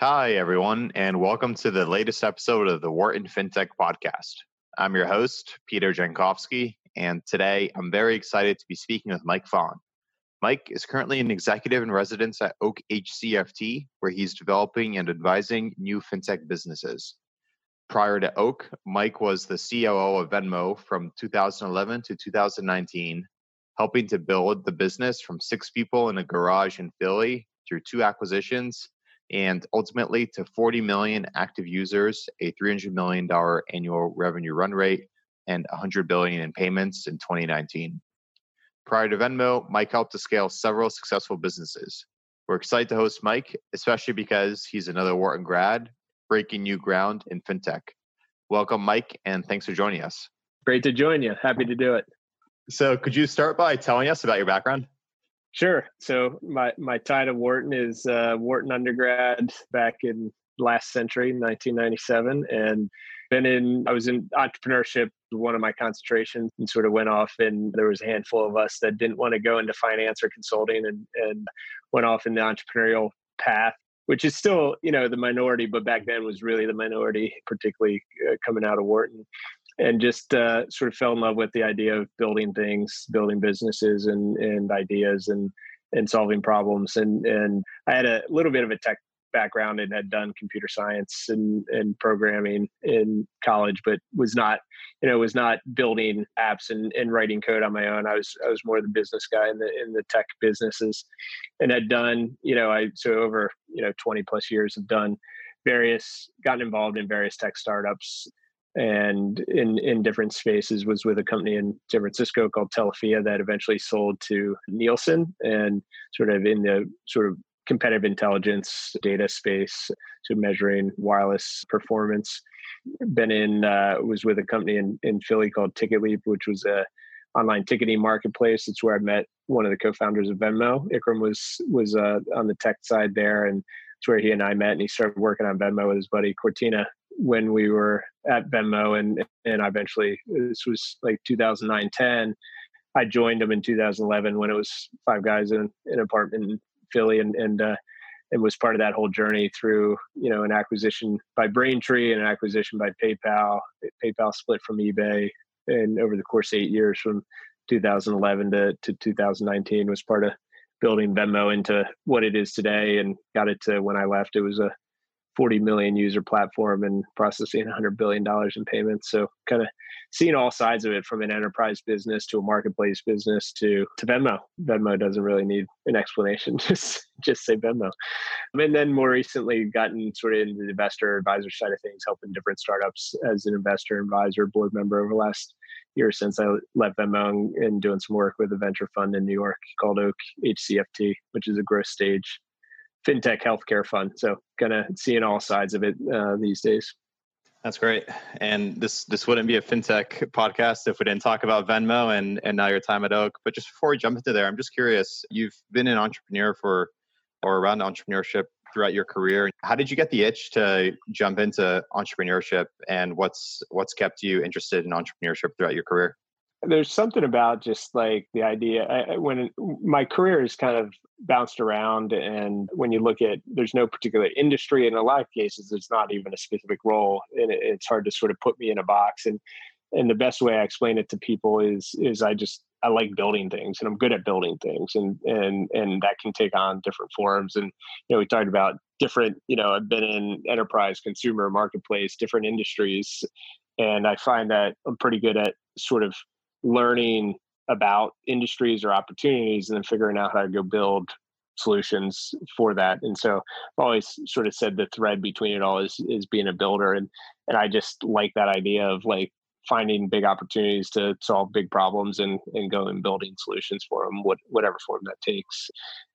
Hi, everyone, and welcome to the latest episode of the Wharton FinTech Podcast. I'm your host, Peter Jankowski, and today I'm very excited to be speaking with Mike Fong. Mike is currently an executive in residence at Oak HCFT, where he's developing and advising new FinTech businesses. Prior to Oak, Mike was the COO of Venmo from 2011 to 2019, helping to build the business from six people in a garage in Philly through two acquisitions and ultimately to 40 million active users, a 300 million dollar annual revenue run rate, and 100 billion in payments in 2019. Prior to Venmo, Mike helped to scale several successful businesses. We're excited to host Mike, especially because he's another Wharton grad, breaking new ground in fintech. Welcome, Mike, and thanks for joining us. Great to join you. Happy to do it. So, could you start by telling us about your background? Sure. So my my tie to Wharton is uh, Wharton undergrad back in last century, 1997, and been in. I was in entrepreneurship, one of my concentrations, and sort of went off. And there was a handful of us that didn't want to go into finance or consulting, and and went off in the entrepreneurial path which is still you know the minority but back then was really the minority particularly uh, coming out of wharton and just uh, sort of fell in love with the idea of building things, building businesses and and ideas and and solving problems. And and I had a little bit of a tech background and had done computer science and, and programming in college, but was not, you know, was not building apps and, and writing code on my own. I was I was more the business guy in the in the tech businesses and had done, you know, I so over, you know, 20 plus years have done various gotten involved in various tech startups and in in different spaces was with a company in San Francisco called Telephia that eventually sold to Nielsen and sort of in the sort of competitive intelligence data space so measuring wireless performance. Been in uh, was with a company in, in Philly called TicketLeap which was a online ticketing marketplace. It's where I met one of the co-founders of Venmo. Iqram was was uh, on the tech side there and it's where he and I met and he started working on Venmo with his buddy Kortina when we were at Venmo and and I eventually this was like 2009 10 I joined them in 2011 when it was five guys in, an apartment in Philly and and uh, and was part of that whole journey through you know an acquisition by Braintree and an acquisition by PayPal. PayPal split from eBay and over the course eight years from 2011 to, to 2019 was part of building Venmo into what it is today and got it to when I left. It was a 40 million user platform and processing 100 billion dollars in payments. So kind of seeing all sides of it from an enterprise business to a marketplace business to to venmo. Venmo doesn't really need an explanation just just say venmo. And then more recently gotten sort of into the investor advisor side of things helping different startups as an investor advisor board member over the last year since I left Venmo and doing some work with a venture fund in New York called Oak HCFT, which is a growth stage fintech healthcare fund. So kind of seeing all sides of it uh, these days. That's great. And this this wouldn't be a fintech podcast if we didn't talk about Venmo and and now your time at Oak. But just before we jump into there, I'm just curious. You've been an entrepreneur for or around entrepreneurship throughout your career. How did you get the itch to jump into entrepreneurship and what's what's kept you interested in entrepreneurship throughout your career? There's something about just like the idea I, when my career is kind of bounced around and when you look at there's no particular industry in a lot of cases it's not even a specific role and it, it's hard to sort of put me in a box and and the best way i explain it to people is is i just i like building things and i'm good at building things and and and that can take on different forms and you know we talked about different you know i've been in enterprise consumer marketplace different industries and i find that i'm pretty good at sort of learning about industries or opportunities and then figuring out how to go build solutions for that. And so I've always sort of said the thread between it all is is being a builder and and I just like that idea of like finding big opportunities to solve big problems and and go and building solutions for them what, whatever form that takes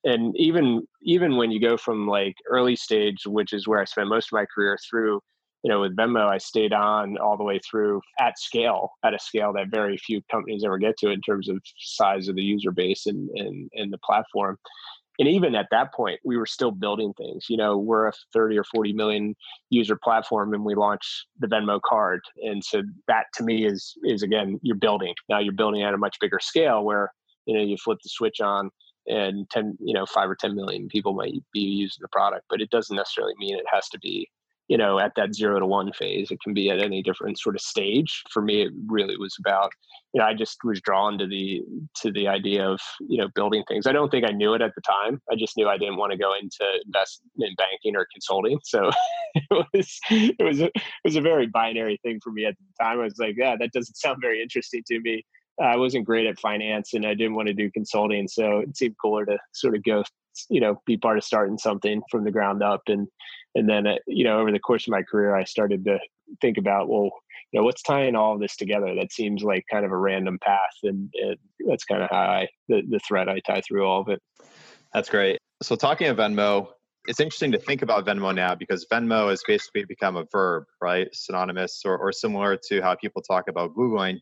and even even when you go from like early stage which is where i spent most of my career through you know, with Venmo, I stayed on all the way through at scale, at a scale that very few companies ever get to in terms of size of the user base and, and, and the platform. And even at that point, we were still building things. You know, we're a 30 or 40 million user platform and we launched the Venmo card. And so that to me is is again, you're building. Now you're building at a much bigger scale where, you know, you flip the switch on and 10 you know 5 or 10 million people might be using the product but it doesn't necessarily mean it has to be you know at that 0 to 1 phase it can be at any different sort of stage. For me it really was about you know i just was drawn to the to the idea of you know building things. I don't think i knew it at the time. I just knew i didn't want to go into investment banking or consulting. So it was it was a, it was a very binary thing for me at the time. I was like yeah that doesn't sound very interesting to me. I wasn't great at finance and I didn't want to do consulting. So it seemed cooler to sort of go, you know, be part of starting something from the ground up. And, and then, uh, you know, over the course of my career, I started to think about, well, you know, what's tying all this together? That seems like kind of a random path. And, and that's kind of how I, the, the thread I tie through all of it. That's great. So talking of Venmo, it's interesting to think about Venmo now because Venmo has basically become a verb, right? Synonymous or, or similar to how people talk about Googling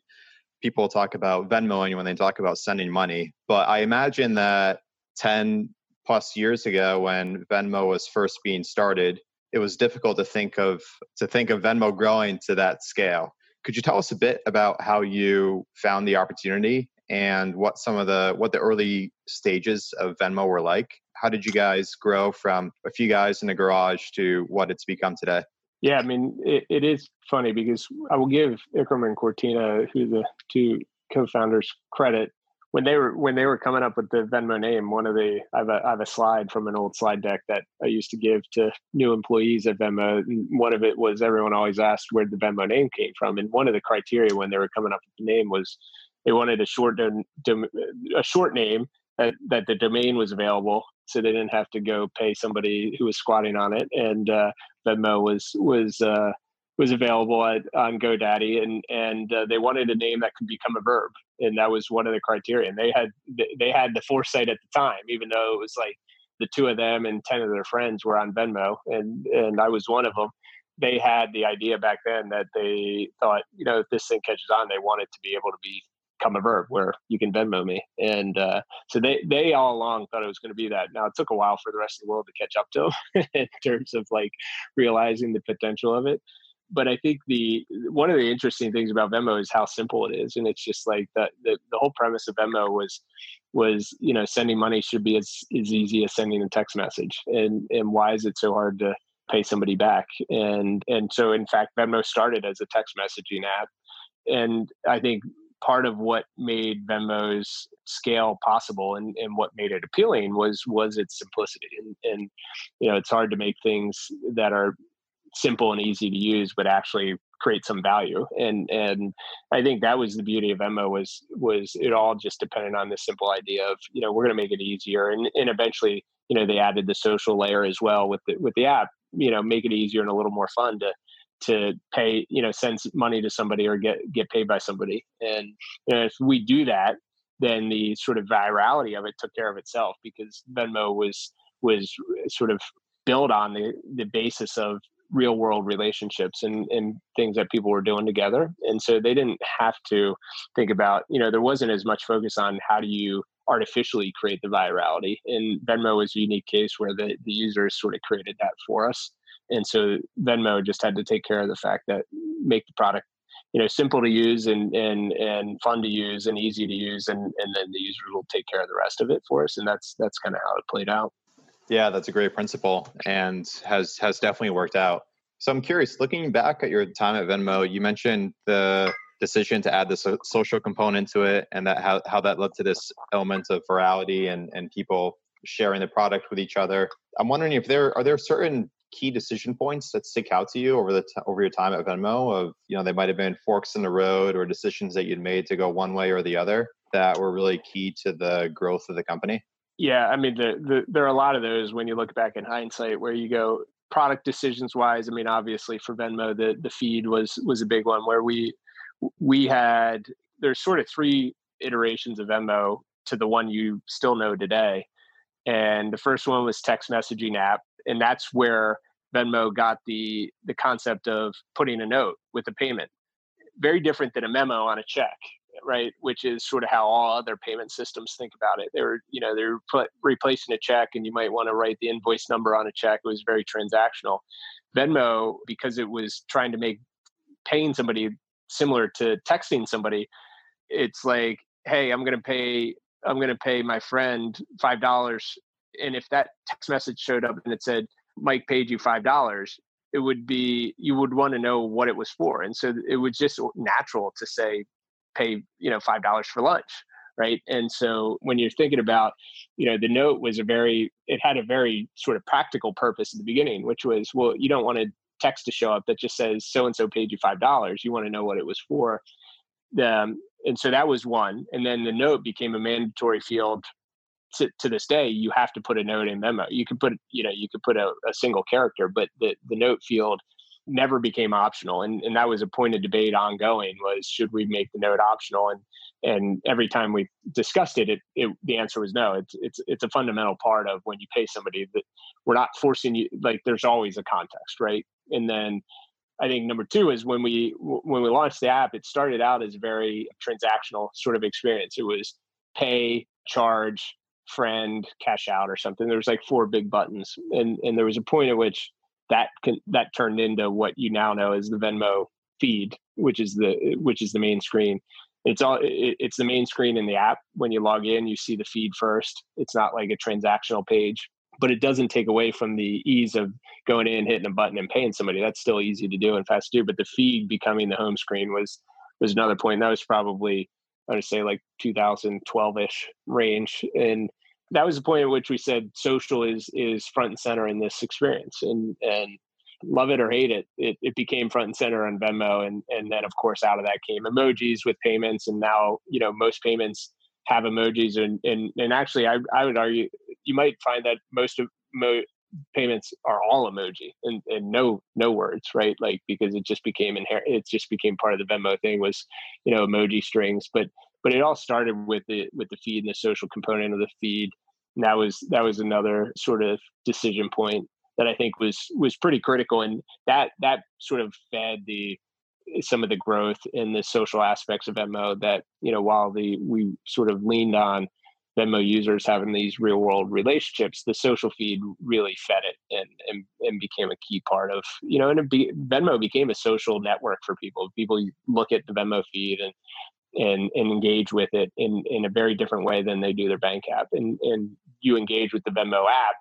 people talk about Venmoing when they talk about sending money. But I imagine that 10 plus years ago when Venmo was first being started, it was difficult to think of to think of Venmo growing to that scale. Could you tell us a bit about how you found the opportunity and what some of the what the early stages of Venmo were like? How did you guys grow from a few guys in a garage to what it's become today? Yeah, I mean, it, it is funny because I will give Iqram and Kortina, who the two co-founders, credit when they were when they were coming up with the Venmo name. One of the I have a, I have a slide from an old slide deck that I used to give to new employees at Venmo. One of it was everyone always asked where the Venmo name came from, and one of the criteria when they were coming up with the name was they wanted a short a short name that, that the domain was available so they didn't have to go pay somebody who was squatting on it and uh, venmo was was uh, was available at, on godaddy and and uh, they wanted a name that could become a verb and that was one of the criteria and they had they had the foresight at the time even though it was like the two of them and 10 of their friends were on venmo and and i was one of them they had the idea back then that they thought you know if this thing catches on they wanted it to be able to be become a verb where you can Venmo me. And uh, so they they all along thought it was going to be that. Now it took a while for the rest of the world to catch up to them in terms of like realizing the potential of it. But I think the one of the interesting things about Venmo is how simple it is, and it's just like the the, the whole premise of Venmo was was you know sending money should be as, as easy as sending a text message, and and why is it so hard to pay somebody back? And and so in fact Venmo started as a text messaging app, and I think part of what made Venmo's scale possible and, and what made it appealing was was its simplicity. And, and you know, it's hard to make things that are simple and easy to use, but actually create some value. And and I think that was the beauty of Venmo was was it all just depended on this simple idea of you know we're going to make it easier. And and eventually you know they added the social layer as well with the with the app. You know, make it easier and a little more fun to to pay you know send money to somebody or get get paid by somebody and you know, if we do that then the sort of virality of it took care of itself because venmo was was sort of built on the the basis of real world relationships and, and things that people were doing together. And so they didn't have to think about you know there wasn't as much focus on how do you artificially create the virality. And venmo was a unique case where the, the users sort of created that for us. And so Venmo just had to take care of the fact that make the product you know simple to use and and and fun to use and easy to use. And and then the users will take care of the rest of it for us. And that's that's kind of how it played out yeah that's a great principle and has has definitely worked out so i'm curious looking back at your time at venmo you mentioned the decision to add the so- social component to it and that how, how that led to this element of virality and and people sharing the product with each other i'm wondering if there are there certain key decision points that stick out to you over the t- over your time at Venmo? Of you know, they might have been forks in the road or decisions that you'd made to go one way or the other that were really key to the growth of the company. Yeah, I mean, the, the, there are a lot of those when you look back in hindsight, where you go product decisions wise. I mean, obviously for Venmo, the the feed was was a big one where we we had there's sort of three iterations of Venmo to the one you still know today. And the first one was text messaging app, and that's where Venmo got the the concept of putting a note with a payment. Very different than a memo on a check, right? Which is sort of how all other payment systems think about it. They're you know they're put, replacing a check, and you might want to write the invoice number on a check. It was very transactional. Venmo, because it was trying to make paying somebody similar to texting somebody, it's like, hey, I'm going to pay I'm going to pay my friend five dollars, and if that text message showed up and it said Mike paid you five dollars, it would be you would want to know what it was for, and so it was just natural to say pay you know five dollars for lunch right? And so when you're thinking about you know the note was a very it had a very sort of practical purpose at the beginning which was well you don't want a text to show up that just says so and so paid you five dollars you want to know what it was for. Um, and so that was one and then the note became a mandatory field to, to this day you have to put a note in memo you can put you know you could put a, a single character but the the note field never became optional and, and that was a point of debate ongoing was should we make the note optional? And and every time we discussed it, it, it the answer was no. It's it's it's a fundamental part of when you pay somebody that we're not forcing you like there's always a context right? And then i think number two is when we when we launched the app it started out as a very transactional sort of experience. It was pay charge friend cash out or something. There was like four big buttons and and there was a point at which that can, that turned into what you now know as the Venmo feed, which is the which is the main screen. It's all it, it's the main screen in the app. When you log in, you see the feed first. It's not like a transactional page, but it doesn't take away from the ease of going in, hitting a button, and paying somebody. That's still easy to do and fast to do. But the feed becoming the home screen was was another point. That was probably I would say like 2012 ish range, and that was the point at which we said social is is front and center in this experience and and love it or hate it, it, it became front and center on Venmo. And, and then of course out of that came emojis with payments. And now, you know, most payments have emojis and, and, and actually I, I would argue you might find that most of mo- payments are all emoji and, and no, no words, right? Like, because it just became inherent, it just became part of the Venmo thing was, you know, emoji strings, but, but it all started with the, with the feed and the social component of the feed and that was that was another sort of decision point that I think was was pretty critical, and that that sort of fed the some of the growth in the social aspects of Venmo. That you know, while the we sort of leaned on Venmo users having these real world relationships, the social feed really fed it and and, and became a key part of you know, and be, Venmo became a social network for people. People look at the Venmo feed and and, and engage with it in, in a very different way than they do their bank app. And, and you engage with the Venmo app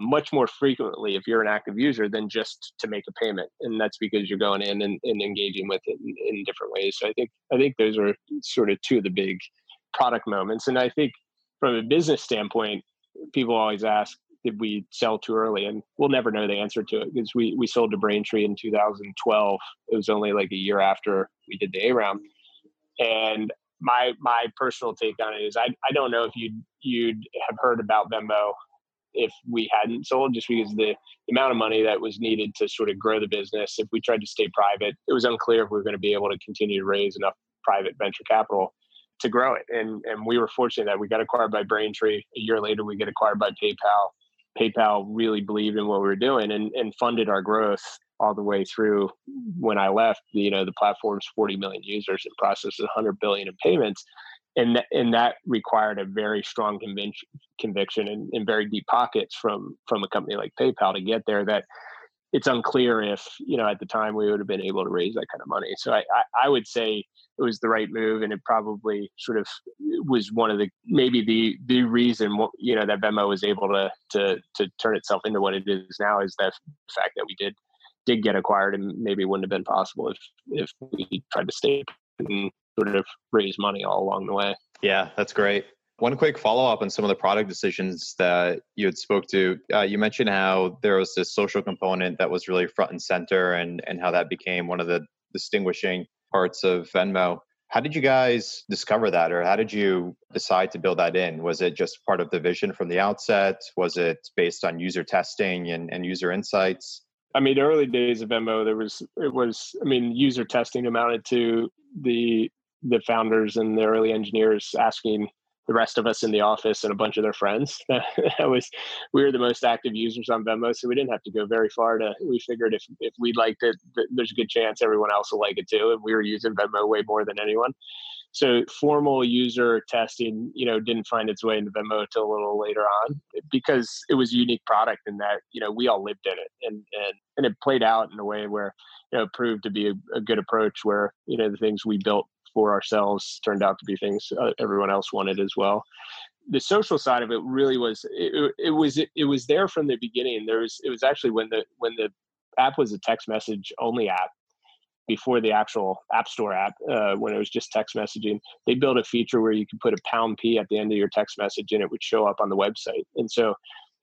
much more frequently if you're an active user than just to make a payment. And that's because you're going in and, and engaging with it in, in different ways. So I think I think those are sort of two of the big product moments. And I think from a business standpoint, people always ask, did we sell too early? And we'll never know the answer to it because we, we sold to Braintree in 2012. It was only like a year after we did the A round. And my my personal take on it is I, I don't know if you'd you'd have heard about Venmo if we hadn't sold just because the, the amount of money that was needed to sort of grow the business if we tried to stay private it was unclear if we were going to be able to continue to raise enough private venture capital to grow it. And and we were fortunate that we got acquired by braintree. A year later we get acquired by paypal. Paypal really believed in what we were doing and, and funded our growth all the way through mm-hmm. when I left, you know, the platform's 40 million users and processes 100 billion in payments. And, th- and that required a very strong conviction, conviction and, and very deep pockets from, from a company like PayPal to get there that it's unclear if, you know, at the time we would have been able to raise that kind of money. So I, I, I would say it was the right move and it probably sort of was one of the maybe the the reason you know that Venmo was able to to to turn itself into what it is now is that fact that we did did get acquired and maybe wouldn't have been possible if if we tried to stay and sort of raise money all along the way. Yeah, that's great. One quick follow up on some of the product decisions that you had spoke to. Uh, you mentioned how there was this social component that was really front and center, and and how that became one of the distinguishing parts of Venmo. How did you guys discover that, or how did you decide to build that in? Was it just part of the vision from the outset? Was it based on user testing and, and user insights? I mean, early days of Venmo, there was it was. I mean, user testing amounted to the the founders and the early engineers asking the rest of us in the office and a bunch of their friends. that was we were the most active users on Venmo, so we didn't have to go very far to. We figured if if we liked it, there's a good chance everyone else will like it too, and we were using Venmo way more than anyone so formal user testing you know didn't find its way into venmo until a little later on because it was a unique product in that you know we all lived in it and and and it played out in a way where you know proved to be a, a good approach where you know the things we built for ourselves turned out to be things uh, everyone else wanted as well. The social side of it really was it, it was it, it was there from the beginning. There was it was actually when the when the app was a text message only app before the actual app store app uh, when it was just text messaging they built a feature where you could put a pound p at the end of your text message and it would show up on the website and so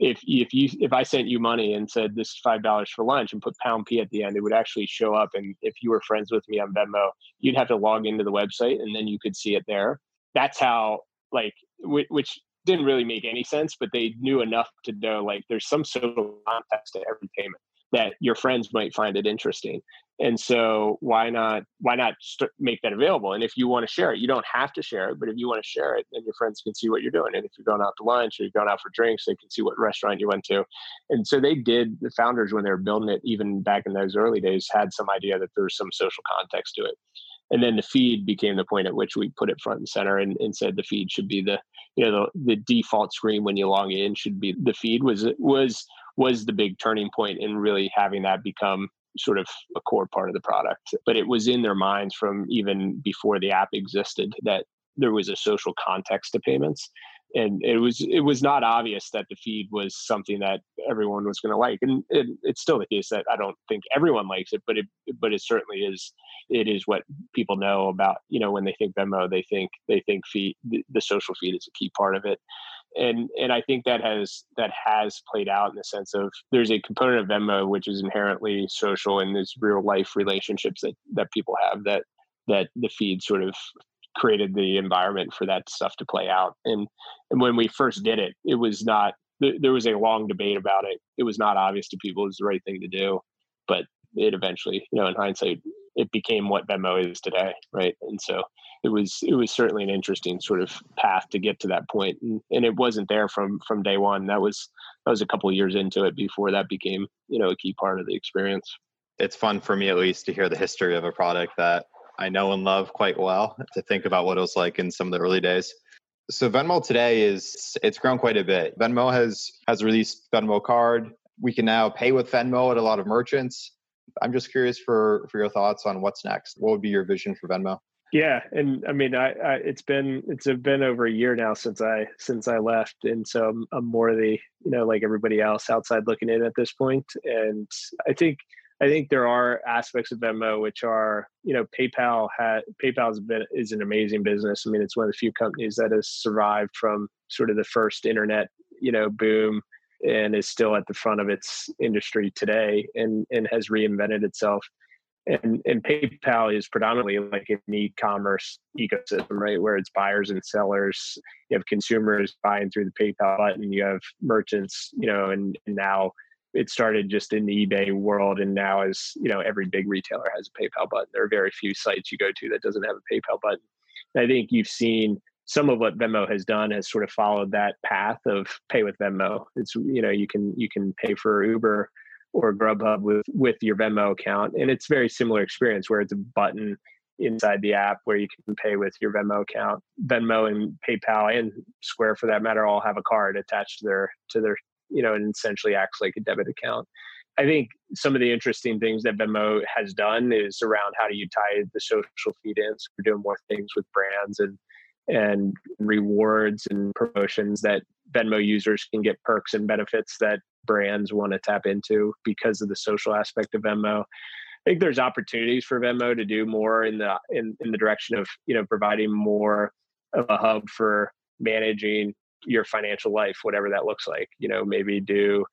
if if you if I sent you money and said this is five dollars for lunch and put pound p at the end, it would actually show up. And if you were friends with me on Venmo, you'd have to log into the website and then you could see it there. That's how like which didn't really make any sense, but they knew enough to know like there's some sort of context to every payment that your friends might find it interesting. And so why not why not st- make that available? And if you want to share it you don't have to share it but if you want to share it then your friends can see what you're doing. And if you're going out to lunch or you're going out for drinks they can see what restaurant you went to. And so they did the founders when they were building it even back in those early days had some idea that there was some social context to it. And then the feed became the point at which we put it front and center and, and said the feed should be the you know the, the default screen when you log in should be the feed was was was the big turning point in really having that become sort of a core part of the product. But it was in their minds from even before the app existed that there was a social context to payments. And it was it was not obvious that the feed was something that everyone was going to like, and it, it's still the case that I don't think everyone likes it, but it but it certainly is it is what people know about. You know, when they think Venmo, they think they think feed the, the social feed is a key part of it and and I think that has that has played out in the sense of there's a component of Venmo which is inherently social and there's real life relationships that that people have that that the feed sort of created the environment for that stuff to play out. And and when we first did it it was not there was a long debate about it. It was not obvious to people it was the right thing to do but it eventually you know in hindsight it became what Venmo is today right? And so it was it was certainly an interesting sort of path to get to that point and, and it wasn't there from from day one. That was that was a couple years into it before that became you know a key part of the experience. It's fun for me at least to hear the history of a product that i know and love quite well to think about what it was like in some of the early days. So venmo today is it's grown quite a bit. Venmo has has released venmo card. We can now pay with venmo at a lot of merchants i'm just curious for for your thoughts on what's next what would be your vision for venmo yeah, and I mean, I, I, it's been it's been over a year now since I since I left, and so I'm, I'm more the you know like everybody else outside looking in at this point. and I think I think there are aspects of Venmo which are you know PayPal had PayPal's been is an amazing business. I mean, it's one of the few companies that has survived from sort of the first internet you know boom and is still at the front of its industry today and and has reinvented itself and and PayPal is predominantly like an e-commerce ecosystem, right? Where it's buyers and sellers. You have consumers buying through the PayPal button. You have merchants, you know, and, and now it started just in the eBay world, and now as you know, every big retailer has a PayPal button. There are very few sites you go to that doesn't have a PayPal button. And I think you've seen some of what Venmo has done has sort of followed that path of pay with Venmo. It's you know you can you can pay for Uber or Grubhub with with your Venmo account, and it's very similar experience where it's a button inside the app where you can pay with your Venmo account. Venmo and PayPal and Square, for that matter, all have a card attached to their to their you know, and essentially acts like a debit account. I think some of the interesting things that Venmo has done is around how do you tie the social feed in. So we're doing more things with brands and and rewards and promotions that Venmo users can get perks and benefits that brands want to tap into because of the social aspect of Venmo. I think there's opportunities for Venmo to do more in the in, in the direction of you know providing more of a hub for managing your financial life, whatever that looks like. You know, maybe do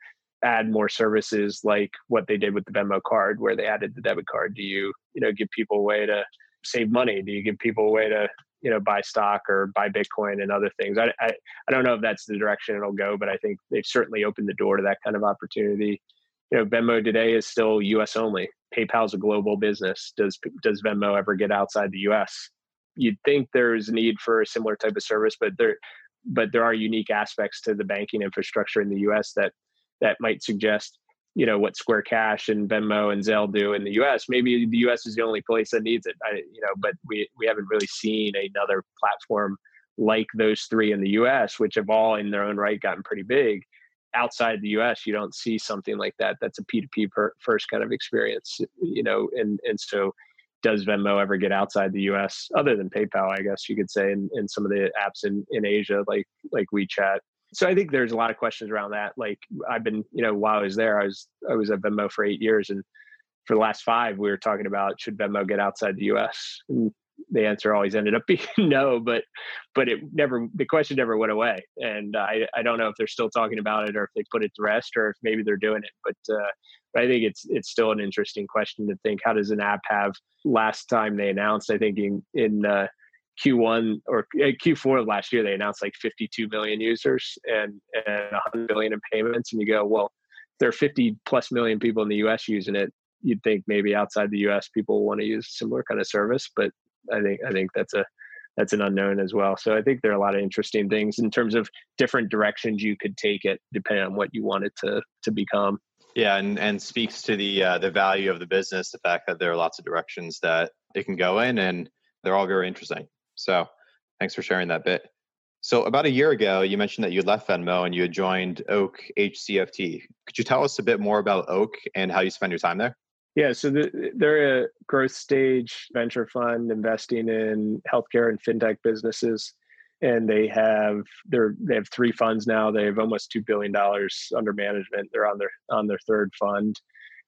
add more services like what they did with the Venmo card, where they added the debit card. Do you you know give people a way to save money? Do you give people a way to you know buy stock or buy bitcoin and other things. I, I i don't know if that's the direction it'll go but i think they've certainly opened the door to that kind of opportunity. You know venmo today is still us only. Paypal's a global business. Does does venmo ever get outside the us you'd think there's a need for a similar type of service but there but there are unique aspects to the banking infrastructure in the us that that might suggest you know what Square Cash and Venmo and Zelle do in the U.S. Maybe the U.S. is the only place that needs it. I, you know, but we we haven't really seen another platform like those three in the U.S., which have all in their own right gotten pretty big. Outside the U.S., you don't see something like that. That's a P2P per, first kind of experience, you know, and and so does Venmo ever get outside the US other than PayPal, I guess you could say, in, in some of the apps in, in Asia, like like WeChat. So I think there's a lot of questions around that. Like I've been, you know, while I was there, I was I was at Venmo for eight years and for the last five, we were talking about should Venmo get outside the US? And the answer always ended up being no, but but it never the question never went away, and I I don't know if they're still talking about it or if they put it to rest or if maybe they're doing it, but uh, but I think it's it's still an interesting question to think how does an app have last time they announced I think in in uh, Q1 or uh, Q4 of last year they announced like 52 million users and and 100 billion in payments, and you go well there are 50 plus million people in the U.S. using it you'd think maybe outside the US people want to use similar kind of service, but I think I think that's a that's an unknown as well. So I think there are a lot of interesting things in terms of different directions you could take it depending on what you want it to to become. Yeah, and and speaks to the uh, the value of the business, the fact that there are lots of directions that it can go in, and they're all very interesting. So thanks for sharing that bit. So about a year ago, you mentioned that you left Venmo and you had joined Oak HCFT. Could you tell us a bit more about Oak and how you spend your time there? Yeah, so the, they're a growth stage venture fund investing in healthcare and fintech businesses, and they have they're they have three funds now. They have almost two billion dollars under management. They're on their on their third fund,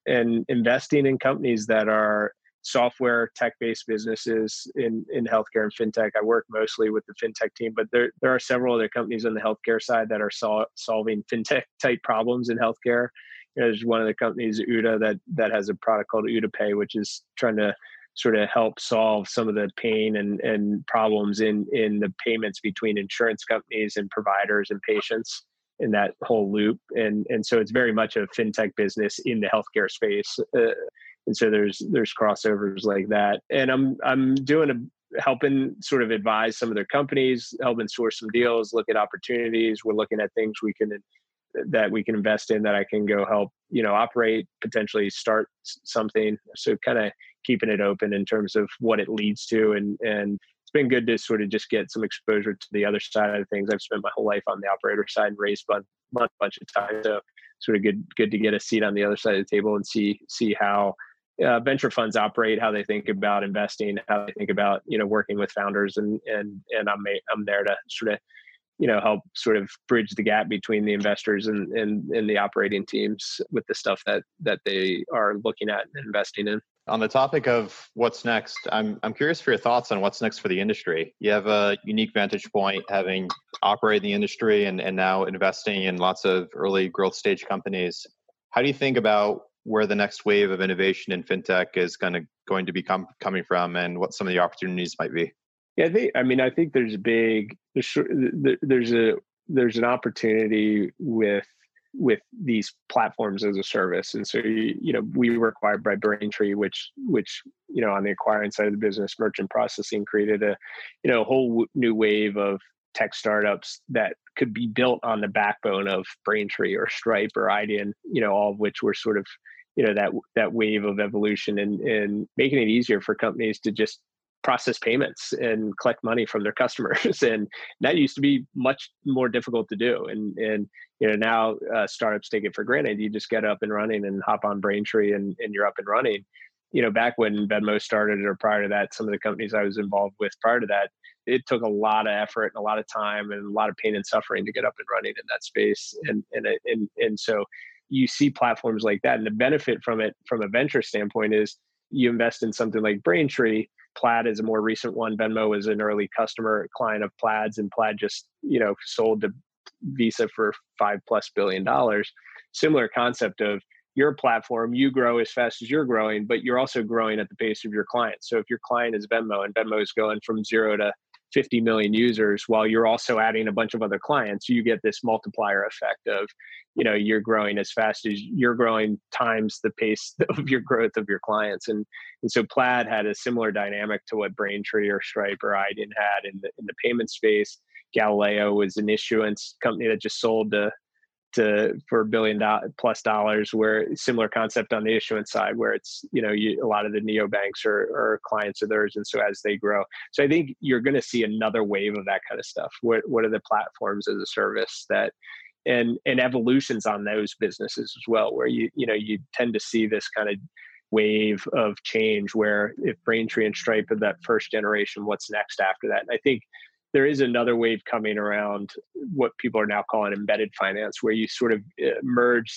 and investing in companies that are software tech based businesses in in healthcare and fintech. I work mostly with the fintech team, but there there are several other companies on the healthcare side that are sol- solving fintech type problems in healthcare there's one of the companies, Ooda, that that has a product called Ooda Pay, which is trying to sort of help solve some of the pain and, and problems in in the payments between insurance companies and providers and patients in that whole loop. And and so it's very much a fintech business in the healthcare space. Uh, and so there's there's crossovers like that. And I'm I'm doing a helping sort of advise some of their companies, helping source some deals, look at opportunities. We're looking at things we can that we can invest in that I can go help, you know, operate, potentially start something. So kind of keeping it open in terms of what it leads to. And, and it's been good to sort of just get some exposure to the other side of things. I've spent my whole life on the operator side and raised a bunch, bunch of times. So sort of good, good to get a seat on the other side of the table and see, see how uh, venture funds operate, how they think about investing, how they think about, you know, working with founders and, and, and I'm, I'm there to sort of you know help sort of bridge the gap between the investors and, and and the operating teams with the stuff that that they are looking at and investing in. On the topic of what's next i'm i'm curious for your thoughts on what's next for the industry. You have a unique vantage point having operated the industry and, and now investing in lots of early growth stage companies. How do you think about where the next wave of innovation in fintech is going to going to be com- coming from and what some of the opportunities might be yeah, I think. I mean, I think there's a big there's a there's an opportunity with with these platforms as a service, and so you, you know we were acquired by Braintree, which which you know on the acquiring side of the business, merchant processing created a you know a whole new wave of tech startups that could be built on the backbone of Braintree or Stripe or Adyen, you know, all of which were sort of you know that that wave of evolution and and making it easier for companies to just process payments and collect money from their customers. And that used to be much more difficult to do. And and you know now uh, startups take it for granted. You just get up and running and hop on braintree and, and you're up and running. You know back when venmo started or prior to that some of the companies i was involved with prior to that it took a lot of effort and a lot of time and a lot of pain and suffering to get up and running in that space and and and, and so you see platforms like that and the benefit from it from a venture standpoint is you invest in something like braintree Plaid is a more recent one. Venmo is an early customer client of Plaid's, and Plaid just you know sold to Visa for five plus billion dollars. Similar concept of your platform, you grow as fast as you're growing, but you're also growing at the pace of your client. So if your client is Venmo and Venmo is going from zero to 50 million users while you're also adding a bunch of other clients you get this multiplier effect of you know you're growing as fast as you're growing times the pace of your growth of your clients. And and so plaid had a similar dynamic to what braintree or stripe or Adyen had in the in the payment space. Galileo was an issuance company that just sold to to for a billion do- plus dollars where similar concept on the issuance side where it's you know you, a lot of the neobanks are, are clients of theirs and so as they grow so i think you're going to see another wave of that kind of stuff what, what are the platforms as a service that and and evolutions on those businesses as well where you you know you tend to see this kind of wave of change where if Braintree and Stripe are that first generation, what's next after that? And I think there is another wave coming around what people are now calling embedded finance, where you sort of uh, merge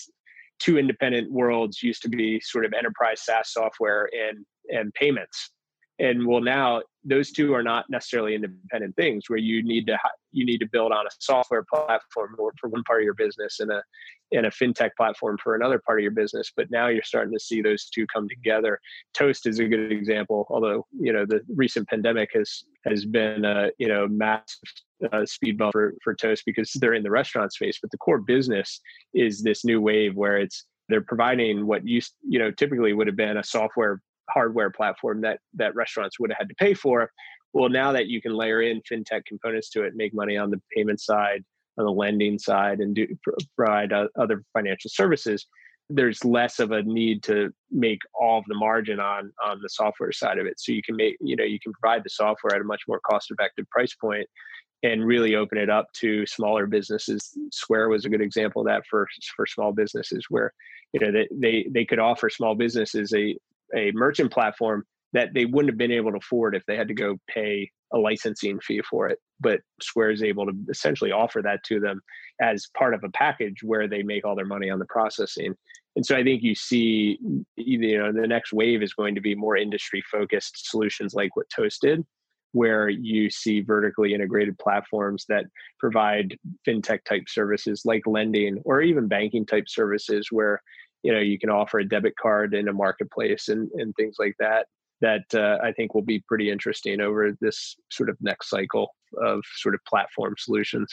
two independent worlds used to be sort of enterprise SaaS software and and payments and well now those two are not necessarily independent things where you need to you need to build on a software platform for one part of your business and a and a fintech platform for another part of your business. But now you're starting to see those two come together. Toast is a good example although you know the recent pandemic has has been a you know massive uh, speed bump for, for toast because they're in the restaurant space. But the core business is this new wave where it's they're providing what used you know typically would have been a software hardware platform that that restaurants would have had to pay for. Well, now that you can layer in fintech components to it, make money on the payment side, on the lending side, and do, provide uh, other financial services, there's less of a need to make all of the margin on on the software side of it. So you can make you know you can provide the software at a much more cost effective price point and really open it up to smaller businesses. Square was a good example of that for for small businesses where you know they they, they could offer small businesses a a merchant platform that they wouldn't have been able to afford if they had to go pay a licensing fee for it. But Square is able to essentially offer that to them as part of a package where they make all their money on the processing. And so I think you see, you know, the next wave is going to be more industry focused solutions like what Toast did, where you see vertically integrated platforms that provide fintech type services like lending or even banking type services where you know you can offer a debit card in a marketplace and and things like that that uh, I think will be pretty interesting over this sort of next cycle of sort of platform solutions.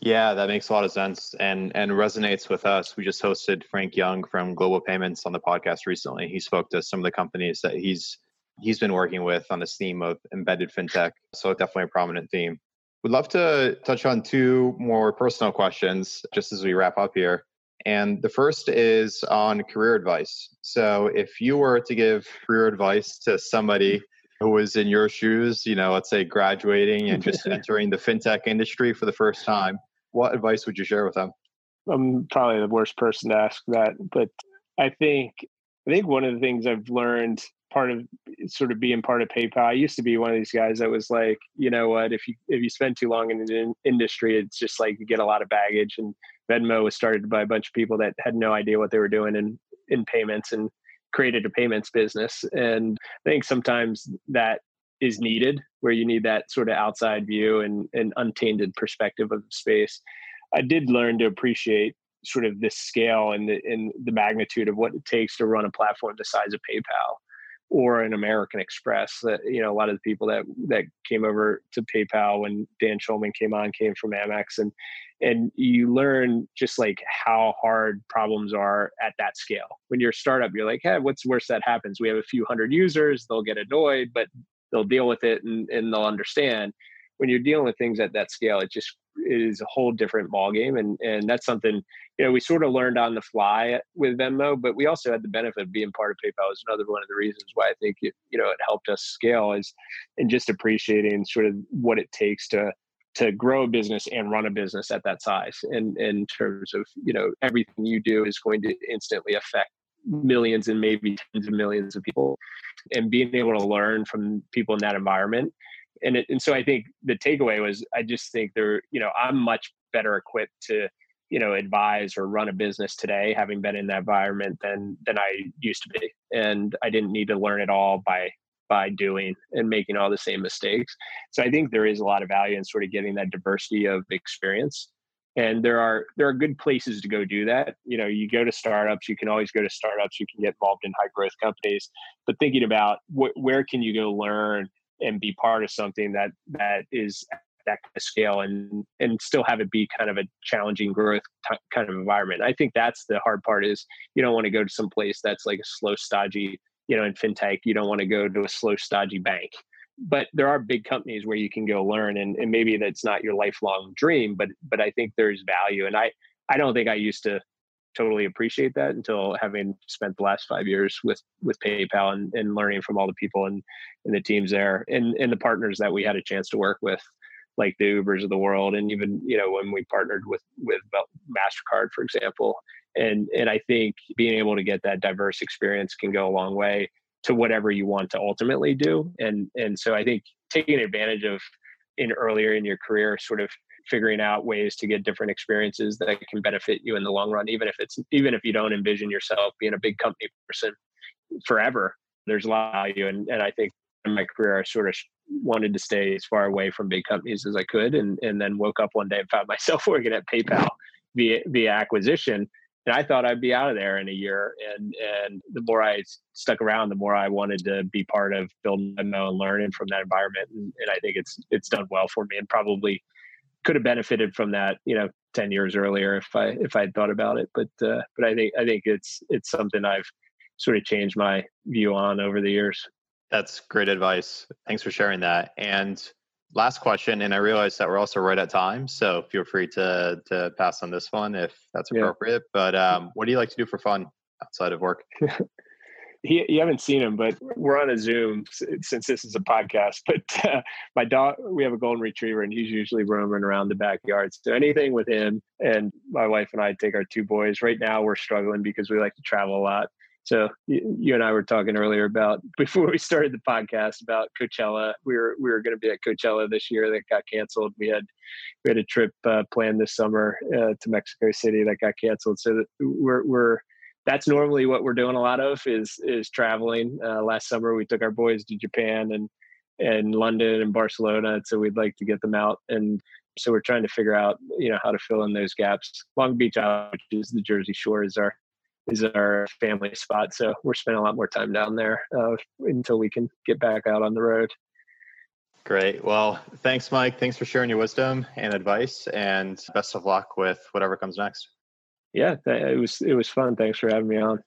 Yeah, that makes a lot of sense and and resonates with us. We just hosted Frank Young from Global Payments on the podcast recently. He spoke to some of the companies that he's he's been working with on this theme of embedded fintech. So definitely a prominent theme. We'd love to touch on two more personal questions just as we wrap up here. And the first is on career advice. So, if you were to give career advice to somebody who was in your shoes, you know, let's say graduating and just entering the fintech industry for the first time, what advice would you share with them? I'm probably the worst person to ask that, but I think I think one of the things I've learned part of sort of being part of PayPal. I used to be one of these guys that was like, you know what, if you if you spend too long in the industry, it's just like you get a lot of baggage. And Venmo was started by a bunch of people that had no idea what they were doing in in payments and created a payments business. And I think sometimes that is needed, where you need that sort of outside view and an untainted perspective of space. I did learn to appreciate sort of this scale and the, and the magnitude of what it takes to run a platform the size of PayPal or an American Express. That you know, a lot of the people that that came over to PayPal when Dan Schulman came on came from Amex, and and you learn just like how hard problems are at that scale. When you're a startup, you're like, hey, what's worse that happens? We have a few hundred users, they'll get annoyed, but they'll deal with it and, and they'll understand. When you're dealing with things at that scale, it just is a whole different ballgame. And and that's something you know we sort of learned on the fly with Venmo, but we also had the benefit of being part of PayPal. Is another one of the reasons why I think it you know it helped us scale is and just appreciating sort of what it takes to to grow a business and run a business at that size. And in terms of you know everything you do is going to instantly affect millions and maybe tens of millions of people and being able to learn from people in that environment and it, and so I think the takeaway was I just think there you know I'm much better equipped to you know advise or run a business today having been in that environment than than I used to be. And I didn't need to learn it all by by doing and making all the same mistakes. So I think there is a lot of value in sort of getting that diversity of experience. And there are there are good places to go do that. You know you go to startups you can always go to startups you can get involved in high growth companies. But thinking about wh- where can you go learn and be part of something that that is that kind of scale and and still have it be kind of a challenging growth t- kind of environment. I think that's the hard part is you don't want to go to some place that's like a slow stodgy, you know, in fintech, you don't want to go to a slow stodgy bank. But there are big companies where you can go learn and, and maybe that's not your lifelong dream, but but I think there's value. And I I don't think I used to totally appreciate that until having spent the last five years with with PayPal and, and learning from all the people and, and the teams there and, and the partners that we had a chance to work with, like the Ubers of the world, and even you know when we partnered with with Mastercard, for example, and and I think being able to get that diverse experience can go a long way to whatever you want to ultimately do. And and so I think taking advantage of in earlier in your career, sort of figuring out ways to get different experiences that can benefit you in the long run, even if it's even if you don't envision yourself being a big company person forever. There's a lot of value, and and I think in my career I sort of wanted to stay as far away from big companies as I could, and and then woke up one day and found myself working at PayPal via via acquisition and I thought I'd be out of there in a year. And and the more I stuck around, the more I wanted to be part of building and learning from that environment. And, and I think it's it's done well for me, and probably could have benefited from that, you know, ten years earlier if I if I had thought about it. But uh, but I think I think it's it's something I've sort of changed my view on over the years. That's great advice. Thanks for sharing that. And last question, and I realize that we're also right at time, so feel free to to pass on this one if that's appropriate. Yeah. But um, what do you like to do for fun outside of work? he, you haven't seen him, but we're on a Zoom since this is a podcast. But uh, my dog, we have a golden retriever, and he's usually roaming around the backyard. So anything with him, and my wife and I take our two boys. Right now, we're struggling because we like to travel a lot. So you and I were talking earlier about before we started the podcast about Coachella. We were we were going to be at Coachella this year that got canceled. We had we had a trip uh, planned this summer uh, to Mexico City that got canceled. So we're we're that's normally what we're doing a lot of is is traveling. Uh, last summer we took our boys to Japan and and London and Barcelona, so we'd like to get them out and so we're trying to figure out you know how to fill in those gaps. Long Beach, which is the Jersey Shore, is our is our family spot. So we're spending a lot more time down there uh, until we can get back out on the road. Great. Well, thanks, Mike. Thanks for sharing your wisdom and advice, and best of luck with whatever comes next. Yeah, it was it was fun. Thanks for having me on.